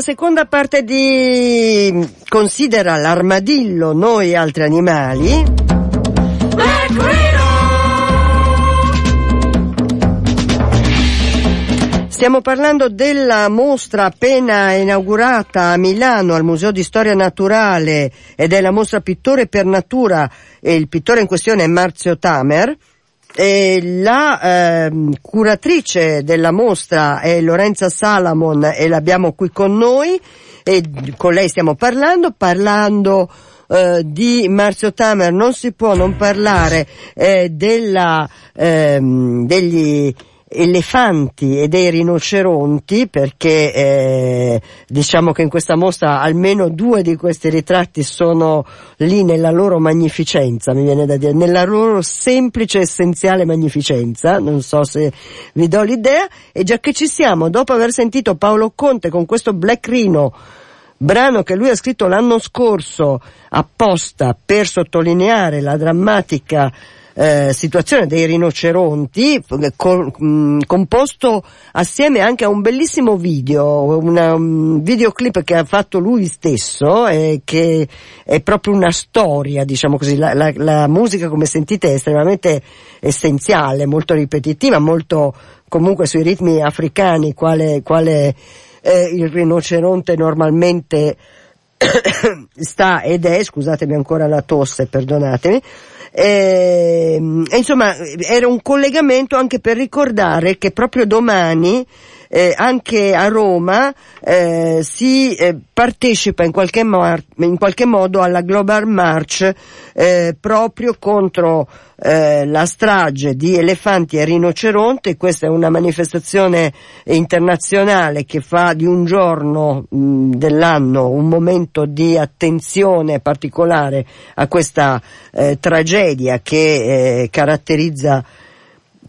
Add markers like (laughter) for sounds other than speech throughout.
la seconda parte di Considera l'armadillo, noi altri animali. Stiamo parlando della mostra appena inaugurata a Milano al Museo di Storia Naturale ed è la mostra Pittore per Natura e il pittore in questione è Marzio Tamer. E la eh, curatrice della mostra è Lorenza Salamon e l'abbiamo qui con noi e con lei stiamo parlando, parlando eh, di Marzio Tamer. Non si può non parlare eh, della, ehm, degli elefanti e dei rinoceronti perché eh, diciamo che in questa mostra almeno due di questi ritratti sono lì nella loro magnificenza, mi viene da dire, nella loro semplice essenziale magnificenza, non so se vi do l'idea, e già che ci siamo, dopo aver sentito Paolo Conte con questo Black Rino, brano che lui ha scritto l'anno scorso apposta per sottolineare la drammatica eh, situazione dei rinoceronti, con, mh, mm, composto assieme anche a un bellissimo video, una, un videoclip che ha fatto lui stesso e che è proprio una storia, diciamo così. La, la, la musica, come sentite, è estremamente essenziale, molto ripetitiva, molto comunque sui ritmi africani, quale, quale eh, il rinoceronte normalmente (coughs) sta ed è, scusatemi ancora la tosse, perdonatemi, e, ehm, insomma, era un collegamento anche per ricordare che proprio domani eh, anche a Roma eh, si eh, partecipa in qualche, mar- in qualche, modo alla Global March eh, proprio contro eh, la strage di elefanti e rinoceronti. Questa è una manifestazione internazionale che fa di un giorno mh, dell'anno un momento di attenzione particolare a questa eh, tragedia che caratterizza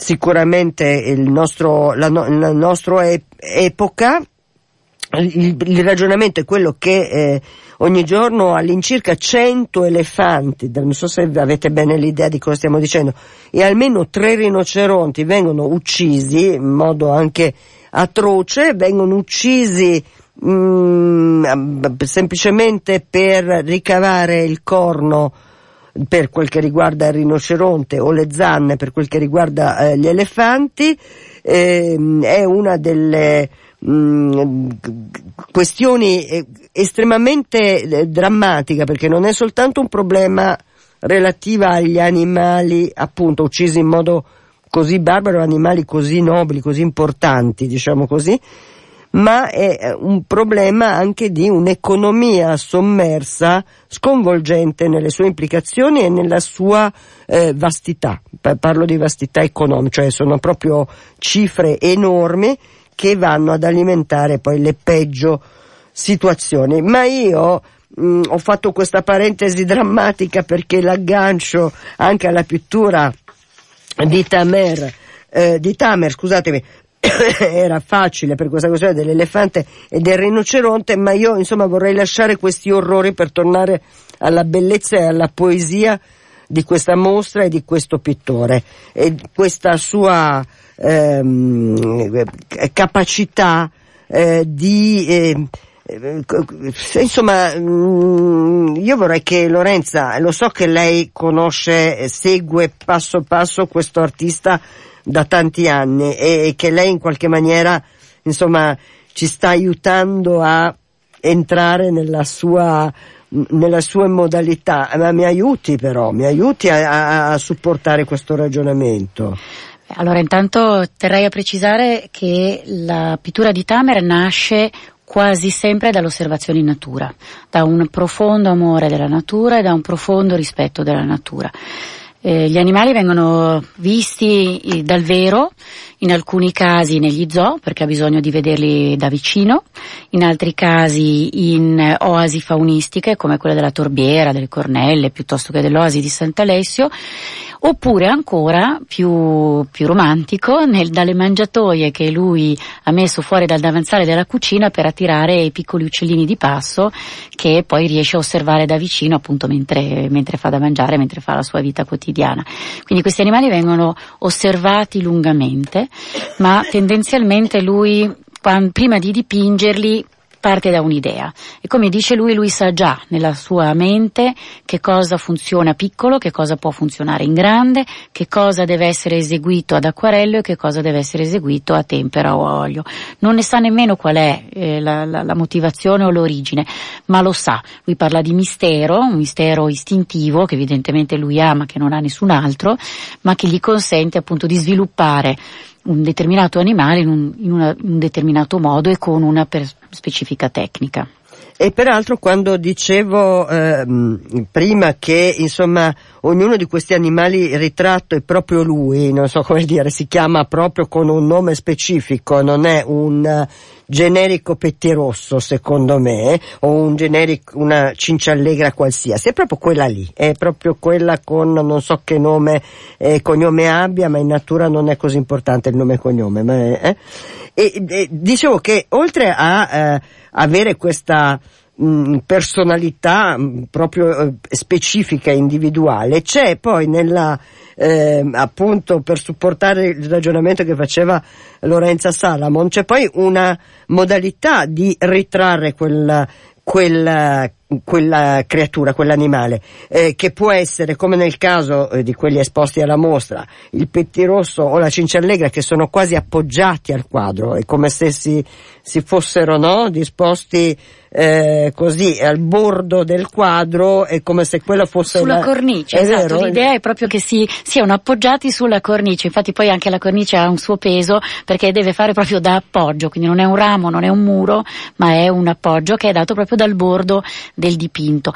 sicuramente il nostro, la, la nostra epoca. Il, il, ragionamento è quello che eh, ogni giorno all'incirca 100 elefanti, non so se avete bene l'idea di cosa stiamo dicendo, e almeno tre rinoceronti vengono uccisi in modo anche atroce, vengono uccisi mh, mm, semplicemente per ricavare il corno per quel che riguarda il rinoceronte o le zanne per quel che riguarda eh, gli elefanti, eh, è una delle mm, questioni eh, estremamente eh, drammatica perché non è soltanto un problema relativo agli animali appunto uccisi in modo così barbaro, animali così nobili, così importanti, diciamo così, ma è un problema anche di un'economia sommersa, sconvolgente nelle sue implicazioni e nella sua eh, vastità. Parlo di vastità economica, cioè sono proprio cifre enormi che vanno ad alimentare poi le peggio situazioni. Ma io mh, mm, ho fatto questa parentesi drammatica perché l'aggancio anche alla pittura di Tamer, eh, di Tamer, scusatemi, (coughs) era facile per questa questione dell'elefante e del rinoceronte, ma io insomma vorrei lasciare questi orrori per tornare alla bellezza e alla poesia di questa mostra e di questo pittore. E questa sua ehm, capacità eh, di eh, insomma mm, io vorrei che Lorenza lo so che lei conosce segue passo passo questo artista da tanti anni e, che lei in qualche maniera insomma ci sta aiutando a entrare nella sua nella sua modalità, ma mi aiuti però, mi aiuti a, a, a supportare questo ragionamento. Allora, intanto terrei a precisare che la pittura di Tamer nasce quasi sempre dall'osservazione in natura, da un profondo amore della natura e da un profondo rispetto della natura. Eh, gli animali vengono visti eh, dal vero, in alcuni casi negli zoo perché ha bisogno di vederli da vicino, in altri casi in oasi faunistiche come quella della Torbiera, delle Cornelle, piuttosto che dell'oasi di Sant'Alessio oppure ancora più, più romantico nel, dalle mangiatoie che lui ha messo fuori dal davanzale della cucina per attirare i piccoli uccellini di passo che poi riesce a osservare da vicino appunto mentre, mentre fa da mangiare, mentre fa la sua vita quotidiana. Quindi questi animali vengono osservati lungamente, ma tendenzialmente lui, prima di dipingerli, parte da un'idea e come dice lui, lui sa già nella sua mente che cosa funziona piccolo, che cosa può funzionare in grande, che cosa deve essere eseguito ad acquarello e che cosa deve essere eseguito a tempera o a olio. Non ne sa nemmeno qual è eh, la, la, la motivazione o l'origine, ma lo sa. Lui parla di mistero, un mistero istintivo che evidentemente lui ha ma che non ha nessun altro, ma che gli consente appunto di sviluppare un determinato animale in un, in una, un determinato modo e con una specifica tecnica. E peraltro quando dicevo eh, prima che insomma ognuno di questi animali ritratto è proprio lui, non so come dire, si chiama proprio con un nome specifico, non è un generico pettirosso secondo me, o un generico, una cinciallegra qualsiasi, è proprio quella lì, è proprio quella con non so che nome e eh, cognome abbia, ma in natura non è così importante il nome e cognome. Ma eh? e, e, dicevo che oltre a eh, avere questa mh, personalità mh, proprio eh, specifica individuale, c'è poi nella eh, appunto per supportare il ragionamento che faceva Lorenza Salamon, c'è poi una modalità di ritrarre quel, quel quella creatura, quell'animale, eh, che può essere, come nel caso eh, di quelli esposti alla mostra, il pettirosso o la cinciallegra che sono quasi appoggiati al quadro, è come se si, si fossero no, disposti eh, così al bordo del quadro, è come se quella fosse sulla la... cornice. È esatto, vero? l'idea è proprio che si, siano appoggiati sulla cornice, infatti poi anche la cornice ha un suo peso perché deve fare proprio da appoggio, quindi non è un ramo, non è un muro, ma è un appoggio che è dato proprio dal bordo del dipinto.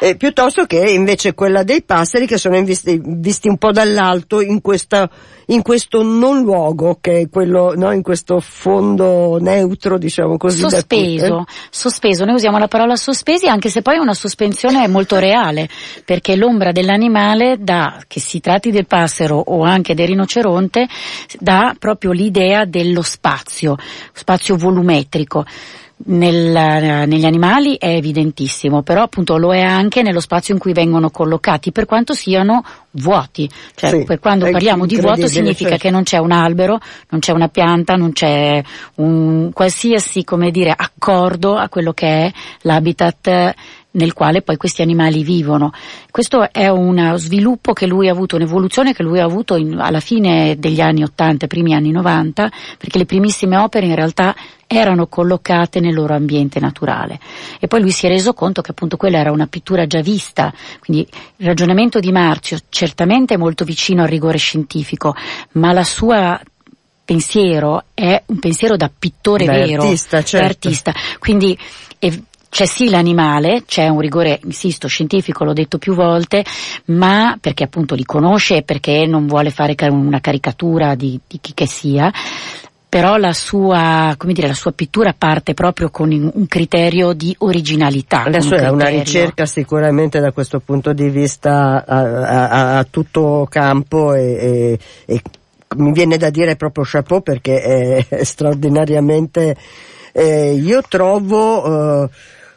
Eh, piuttosto che invece quella dei passeri che sono visti, visti un po' dall'alto in, questa, in, questo non luogo che è quello, no, in questo fondo neutro, diciamo così. Sospeso, eh? sospeso, noi usiamo la parola sospesi anche se poi una sospensione è molto reale, perché l'ombra dell'animale dà, che si tratti del passero o anche del rinoceronte, dà proprio l'idea dello spazio, spazio volumetrico nel, negli animali è evidentissimo, però appunto lo è anche nello spazio in cui vengono collocati, per quanto siano vuoti. Cioè, sì, per quando parliamo di vuoto significa certo. che non c'è un albero, non c'è una pianta, non c'è un qualsiasi, come dire, accordo a quello che è l'habitat nel quale poi questi animali vivono. Questo è uno sviluppo che lui ha avuto, un'evoluzione che lui ha avuto in, alla fine degli anni 80, primi anni 90, perché le primissime opere in realtà erano collocate nel loro ambiente naturale. E poi lui si è reso conto che appunto quella era una pittura già vista, quindi il ragionamento di Marzio certamente è molto vicino al rigore scientifico, ma la sua pensiero è un pensiero da pittore da vero, artista, certo. da artista. Quindi c'è sì l'animale, c'è un rigore, insisto, scientifico, l'ho detto più volte, ma perché appunto li conosce e perché non vuole fare una caricatura di, di chi che sia, però la sua, come dire, la sua pittura parte proprio con un criterio di originalità. Adesso è una ricerca sicuramente da questo punto di vista a, a, a tutto campo e, e, e, mi viene da dire proprio chapeau perché è (laughs) straordinariamente eh, io trovo eh,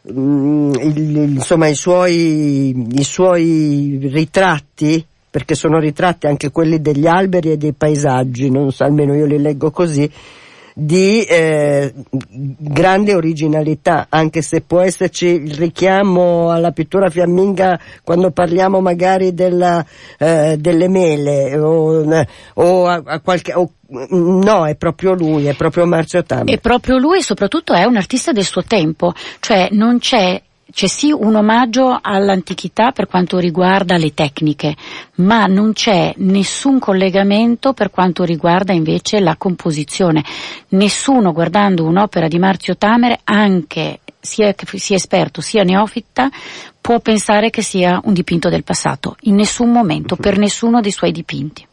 Mm, il, insomma i suoi, i suoi ritratti perché sono ritratti anche quelli degli alberi e dei paesaggi, non so, almeno io li leggo così, di eh, grande originalità, anche se può esserci il richiamo alla pittura fiamminga quando parliamo magari della, eh, delle mele o, o a, a qualche, o, No, è proprio lui, è proprio Marzio Tamer. È proprio lui e soprattutto è un artista del suo tempo, cioè non c'è c'è sì un omaggio all'antichità per quanto riguarda le tecniche, ma non c'è nessun collegamento per quanto riguarda invece la composizione. Nessuno guardando un'opera di Marzio Tamer, anche sia, sia esperto sia neofita, può pensare che sia un dipinto del passato, in nessun momento, per nessuno dei suoi dipinti.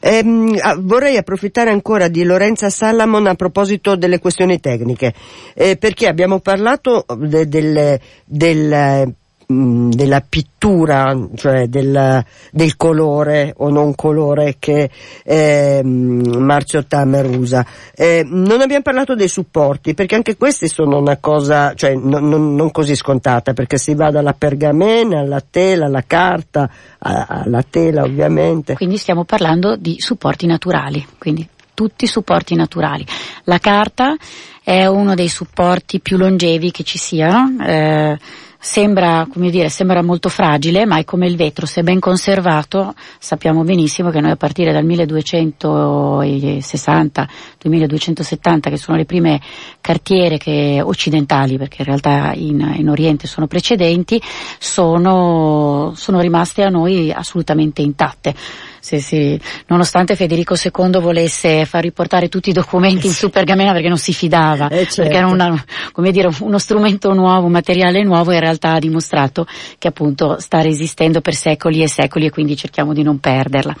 Ehm, ah, vorrei approfittare ancora di Lorenza Salamon a proposito delle questioni tecniche, eh, perché abbiamo parlato de, del, del Mm, della pittura, cioè del, del, colore o non colore che eh, Marzio Tamer usa. Eh, non abbiamo parlato dei supporti perché anche questi sono una cosa, cioè non, non, non così scontata perché si va dalla pergamena alla tela, alla carta, alla tela ovviamente. Quindi stiamo parlando di supporti naturali, quindi tutti supporti naturali. La carta è uno dei supporti più longevi che ci siano. Eh, sembra, come dire, sembra molto fragile, ma è come il vetro, se ben conservato, sappiamo benissimo che noi a partire dal 1260-1270, che sono le prime cartiere che, occidentali, perché in realtà in, in Oriente sono precedenti, sono, sono rimaste a noi assolutamente intatte sì, sì. Nonostante Federico II volesse far riportare tutti i documenti in su pergamena perché non si fidava, eh certo. perché era una, come dire, uno strumento nuovo, un materiale nuovo, in realtà ha dimostrato che appunto sta resistendo per secoli e secoli e quindi cerchiamo di non perderla.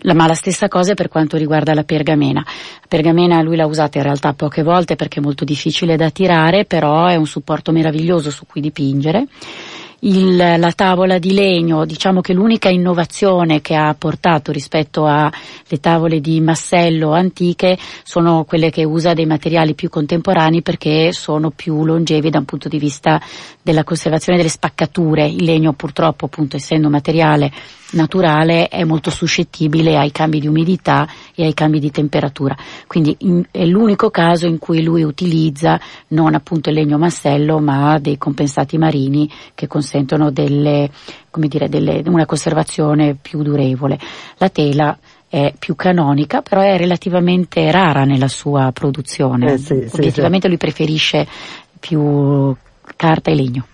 La, ma la stessa cosa è per quanto riguarda la pergamena. La pergamena lui l'ha usata in realtà poche volte perché è molto difficile da tirare, però è un supporto meraviglioso su cui dipingere il, la tavola di legno, diciamo che l'unica innovazione che ha portato rispetto alle tavole di massello antiche sono quelle che usa dei materiali più contemporanei perché sono più longevi da un punto di vista della conservazione delle spaccature. Il legno purtroppo appunto essendo materiale naturale è molto suscettibile ai cambi di umidità e ai cambi di temperatura. Quindi in, è l'unico caso in cui lui utilizza non appunto il legno massello ma dei compensati marini che consentono delle, dire, delle, una conservazione più durevole. La tela è più canonica, però è relativamente rara nella sua produzione. Eh sì, Obiettivamente sì, sì. lui preferisce più carta e legno.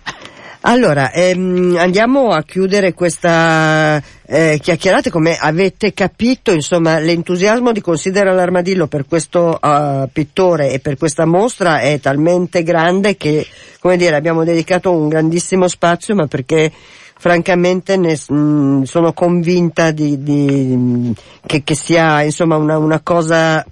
Allora, ehm, andiamo a chiudere questa eh, chiacchierata. Come avete capito, insomma, l'entusiasmo di Considera l'Armadillo per questo uh, pittore e per questa mostra è talmente grande che, come dire, abbiamo dedicato un grandissimo spazio, ma perché francamente ne, mh, mm, sono convinta di, di, che, che, sia, insomma, una, una cosa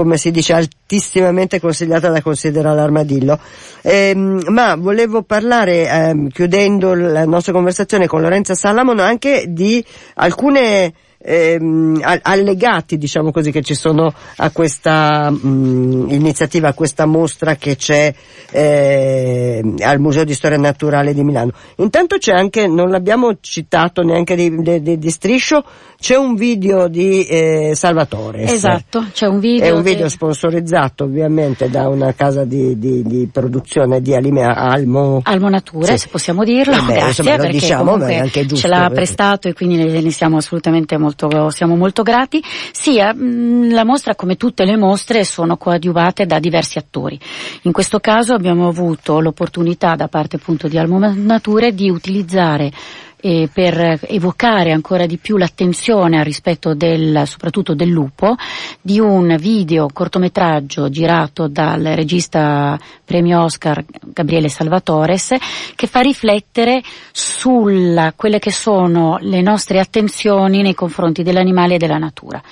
come si dice, altissimamente consigliata da considerare l'armadillo. Ehm, ma volevo parlare, ehm, chiudendo la nostra conversazione con Lorenza Salamon, anche di alcune ehm, allegati, diciamo così, che ci sono a questa mh, mm, iniziativa, a questa mostra che c'è eh, al Museo di Storia Naturale di Milano. Intanto c'è anche, non l'abbiamo citato neanche di, di, di, di striscio, c'è un video di eh, Salvatore. Esatto, c'è un video. È un video che... sponsorizzato ovviamente da una casa di, di produzione di alimenti Almo. Almo Nature, sì. se possiamo dirlo. Eh beh, Grazie, insomma, lo diciamo, ma è anche giusto. Ce l'ha perché... prestato e quindi ne siamo assolutamente molto siamo molto grati. Sì, eh, la mostra come tutte le mostre sono coadiuvate da diversi attori. In questo caso abbiamo avuto l'opportunità da parte appunto di Almo Nature di utilizzare eh, per evocare ancora di più l'attenzione al rispetto del, soprattutto del lupo, di un video cortometraggio girato dal regista premio Oscar Gabriele Salvatores che fa riflettere sulla quelle che sono le nostre attenzioni nei confronti dell'animale e della natura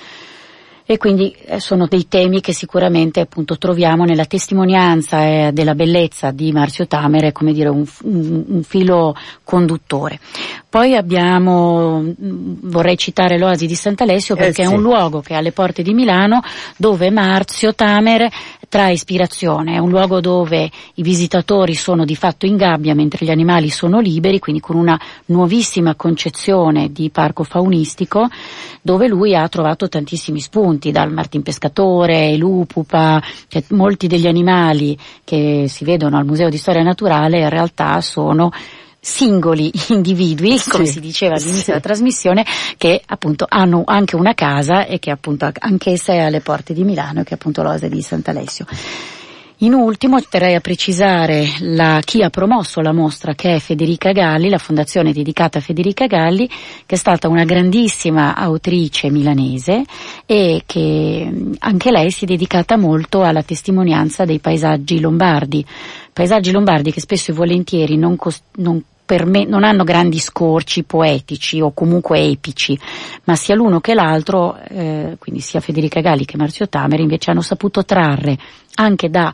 e quindi eh, sono dei temi che sicuramente appunto troviamo nella testimonianza eh, della bellezza di Marzio Tamere, come dire un, un, un filo conduttore. Poi abbiamo, mm, vorrei citare l'Oasi di Sant'Alessio eh, perché eh sì. è un luogo che è alle porte di Milano dove Marzio Tamere trae ispirazione, è un luogo dove i visitatori sono di fatto in gabbia mentre gli animali sono liberi, quindi con una nuovissima concezione di parco faunistico dove lui ha trovato tantissimi spunti dal martin pescatore, l'upupa, cioè molti degli animali che si vedono al Museo di Storia Naturale in realtà sono singoli individui, come sì, si diceva all'inizio sì. della trasmissione, che appunto hanno anche una casa e che appunto anch'essa è alle porte di Milano, che è appunto l'Oase di Sant'Alessio. In ultimo terrei a precisare la, chi ha promosso la mostra che è Federica Galli, la fondazione dedicata a Federica Galli, che è stata una grandissima autrice milanese e che anche lei si è dedicata molto alla testimonianza dei paesaggi lombardi. Paesaggi lombardi che spesso e volentieri non, cost- non me, non hanno grandi scorci poetici o comunque epici, ma sia l'uno che l'altro, eh, quindi sia Federica Galli che Marzio Tameri, invece hanno saputo trarre anche da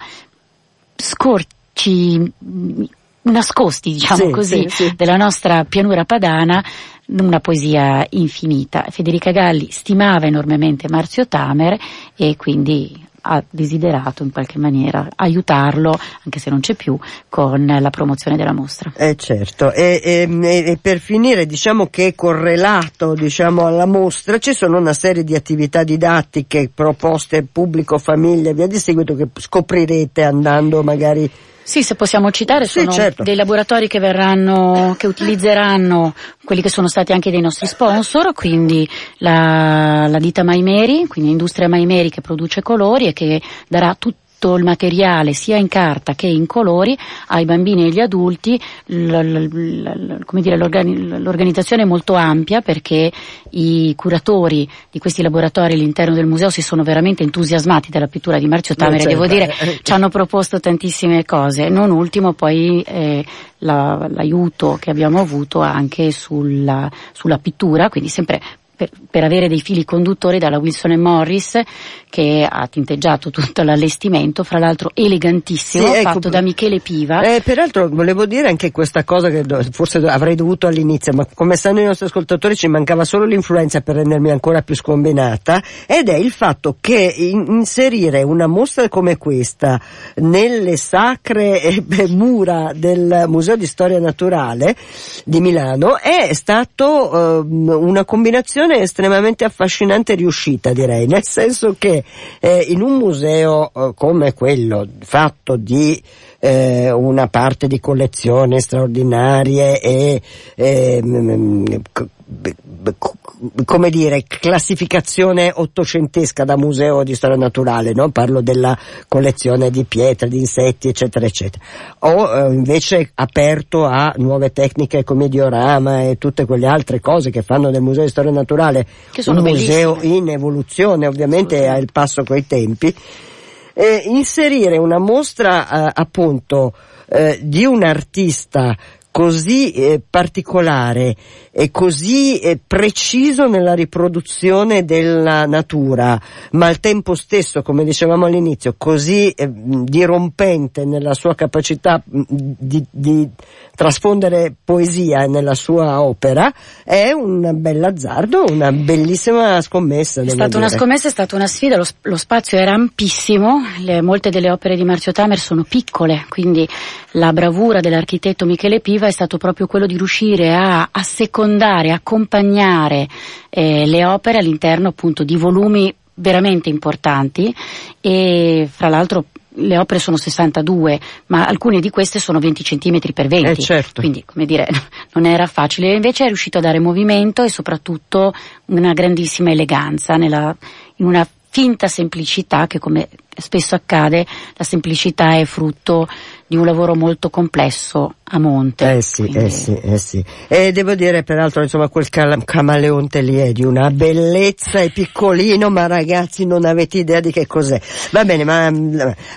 scorci mm, nascosti, diciamo sì, così, sì, sì. della nostra pianura padana una poesia infinita. Federica Galli stimava enormemente Marzio Tamer e quindi ha desiderato in qualche maniera aiutarlo, anche se non c'è più, con la promozione della mostra. Eh certo, e, e, e per finire diciamo che correlato diciamo, alla mostra ci sono una serie di attività didattiche proposte pubblico, famiglia e via di seguito che scoprirete andando magari sì, se possiamo citare, sono sì, certo. dei laboratori che verranno, che utilizzeranno quelli che sono stati anche dei nostri sponsor, quindi la, la ditta Maimeri, quindi Industria Maimeri che produce colori e che darà tutto tutto il materiale sia in carta che in colori ai bambini e agli adulti, l'organizzazione è molto ampia perché i curatori di questi laboratori all'interno del museo si sono veramente entusiasmati della pittura di Marzio Tamere, devo dire, ci hanno proposto tantissime cose, non ultimo poi eh, la, l'aiuto che abbiamo avuto anche sulla, sulla pittura, quindi sempre per, per, avere dei fili conduttori dalla Wilson Morris che ha tinteggiato tutto l'allestimento, fra l'altro elegantissimo, sì, ecco, fatto da Michele Piva. Eh, peraltro volevo dire anche questa cosa che forse avrei dovuto all'inizio, ma come sanno i nostri ascoltatori ci mancava solo l'influenza per rendermi ancora più scombinata, ed è il fatto che in, inserire una mostra come questa nelle sacre eh, mura del Museo di Storia Naturale di Milano è stato eh, una combinazione un'operazione estremamente affascinante e riuscita direi, nel senso che eh, in un museo eh, come quello fatto di eh, una parte di collezioni straordinarie e eh, come dire, classificazione ottocentesca da museo di storia naturale, no? parlo della collezione di pietre, di insetti, eccetera, eccetera. O eh, invece aperto a nuove tecniche come diorama e tutte quelle altre cose che fanno del museo di storia naturale un museo in evoluzione, ovviamente al passo coi tempi. Eh, inserire una mostra eh, appunto eh, di un artista così eh, particolare e così eh, preciso nella riproduzione della natura, ma al tempo stesso, come dicevamo all'inizio, così eh, dirompente nella sua capacità di, di, trasfondere poesia nella sua opera, è un bel azzardo, una bellissima scommessa. È stata dire. una scommessa, è stata una sfida, lo, lo spazio era ampissimo, le, molte delle opere di Marzio Tamer sono piccole, quindi la bravura dell'architetto Michele Piva è stato proprio quello di riuscire a assecondare, accompagnare eh, le opere all'interno appunto di volumi veramente importanti e fra l'altro le opere sono 62, ma alcune di queste sono 20 cm per 20. Eh certo. Quindi, come dire, (laughs) non era facile. Invece è riuscito a dare movimento e soprattutto una grandissima eleganza nella, in una finta semplicità che come spesso accade, la semplicità è frutto di un lavoro molto complesso a monte. Eh sì, quindi... eh sì, eh sì. E devo dire peraltro, insomma, quel camaleonte lì è di una bellezza, è piccolino, ma ragazzi non avete idea di che cos'è. Va bene, ma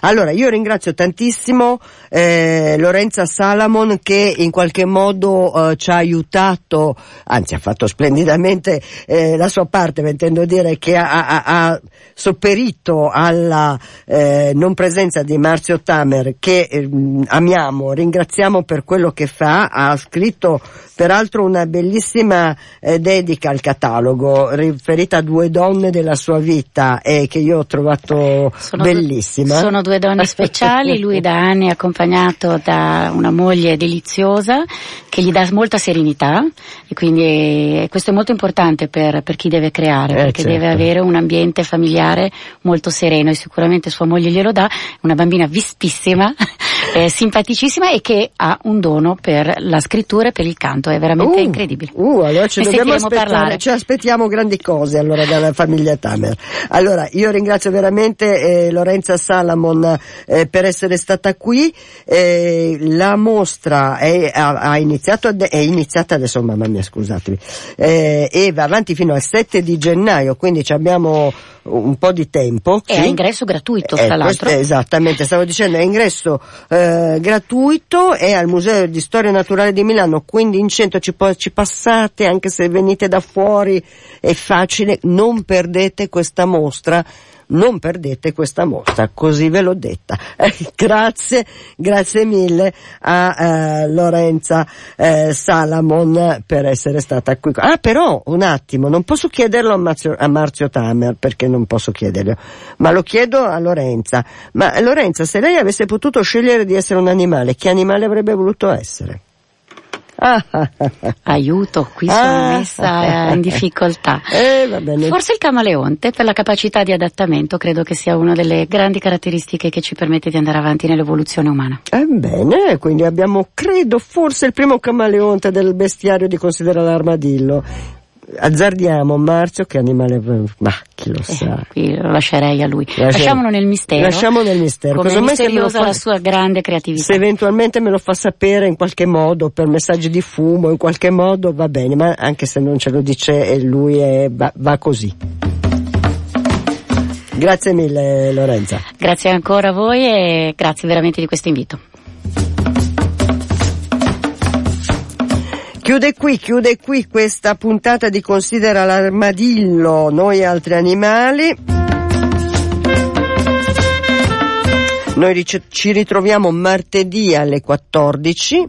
allora io ringrazio tantissimo eh, Lorenza Salamon che in qualche modo eh, ci ha aiutato, anzi ha fatto splendidamente eh, la sua parte, intendo dire che ha, ha, ha sopperito alla eh, non presenza di Marzio Tamer che eh, amiamo, ringraziamo per quello che fa, ha scritto peraltro una bellissima eh, dedica al catalogo riferita a due donne della sua vita e che io ho trovato sono bellissima. Du- sono due donne speciali, (laughs) lui da anni è accompagnato da una moglie deliziosa che gli dà molta serenità e quindi questo è molto importante per, per chi deve creare eh, perché certo. deve avere un ambiente familiare molto sereno e sicuramente sua moglie glielo dà, una bambina vistissima, (laughs) eh, simpaticissima e che ha un dono per la scrittura e per il canto, è veramente uh, incredibile. Uh, allora ci, dobbiamo aspettare, ci aspettiamo grandi cose allora dalla famiglia Tamer. Allora io ringrazio veramente eh, Lorenza Salamon eh, per essere stata qui, eh, la mostra è, ha, ha iniziato, è iniziata adesso, mamma mia scusatemi, eh, e va avanti fino al 7 di gennaio, quindi abbiamo un po' di tempo. È sì. ingresso gratuito, tra eh, l'altro. esattamente, stavo dicendo, è ingresso eh, gratuito, è al Museo di Storia Naturale di Milano, quindi in centro ci, ci passate, anche se venite da fuori, è facile, non perdete questa mostra non perdete questa mostra, così ve l'ho detta. Eh, grazie, grazie mille a eh, Lorenza eh, Salamon per essere stata qui. Ah, però, un attimo, non posso chiederlo a Marzio, a Marzio Tamer, perché non posso chiederlo, ma lo chiedo a Lorenza. Ma Lorenza, se lei avesse potuto scegliere di essere un animale, che animale avrebbe voluto essere? (laughs) Aiuto, qui sono ah. messa in difficoltà. (laughs) Eh, Forse il camaleonte per la capacità di adattamento credo che sia una delle grandi caratteristiche che ci permette di andare avanti nell'evoluzione umana. Ebbene, quindi abbiamo, credo, forse il primo camaleonte del bestiario di Considera l'armadillo azzardiamo Marzio che animale ma chi lo eh, sa. eh, qui lo lascerei a lui. Lasciamo, lasciamolo nel mistero. lasciamo nel mistero come misteriosa fa, la sua grande creatività. Se eventualmente me lo fa sapere in qualche modo per messaggi di fumo in qualche modo va bene ma anche se non ce lo dice lui è, va, va così. Grazie mille Lorenza. Grazie ancora a voi e grazie veramente di questo invito. Chiude qui, chiude qui questa puntata di Considera l'armadillo, noi altri animali. Noi ci ritroviamo martedì alle 14.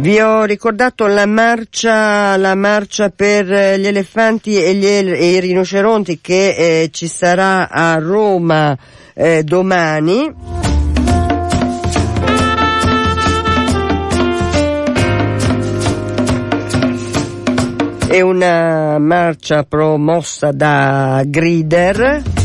Vi ho ricordato la marcia, la marcia per gli elefanti e, gli, e i rinoceronti che eh, ci sarà a Roma eh, domani. È una marcia promossa da Grider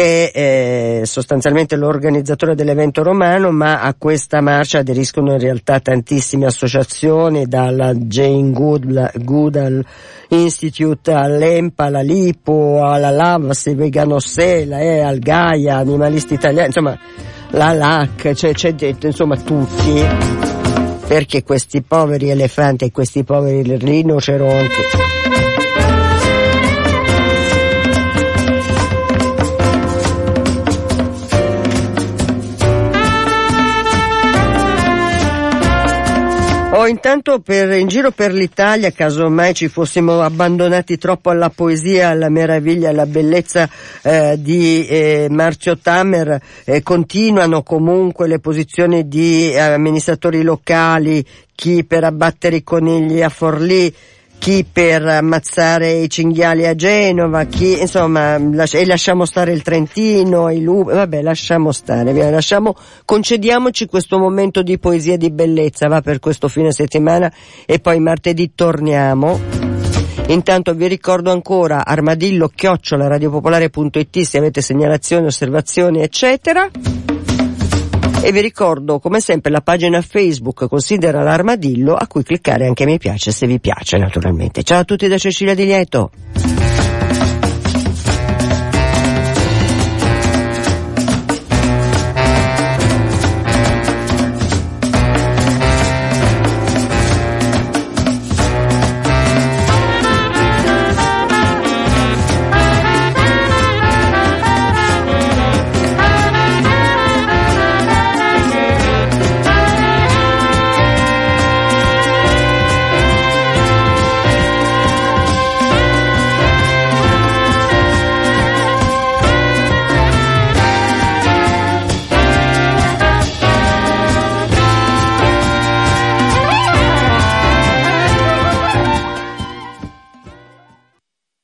che è sostanzialmente l'organizzatore dell'evento romano, ma a questa marcia aderiscono in realtà tantissime associazioni, dalla Jane Goodall Institute all'EMPA, alla LIPO, alla LAVS, Vegano Sela, eh, al Gaia, Animalisti Italiani, insomma la LAC, cioè, c'è insomma tutti, perché questi poveri elefanti e questi poveri rinoceronti Ho intanto per, in giro per l'Italia, caso mai ci fossimo abbandonati troppo alla poesia, alla meraviglia, alla bellezza eh, di eh, Marzio Tamer, eh, continuano comunque le posizioni di amministratori locali, chi per abbattere i conigli a Forlì, chi per ammazzare i cinghiali a Genova, chi insomma e lasciamo stare il Trentino, i lupi, vabbè lasciamo stare, via, lasciamo, concediamoci questo momento di poesia e di bellezza, va per questo fine settimana e poi martedì torniamo. Intanto vi ricordo ancora armadillo chiocciola radiopopolare.it se avete segnalazioni, osservazioni eccetera. E vi ricordo come sempre la pagina Facebook Considera l'armadillo a cui cliccare anche mi piace se vi piace naturalmente. Ciao a tutti da Cecilia Di Lieto.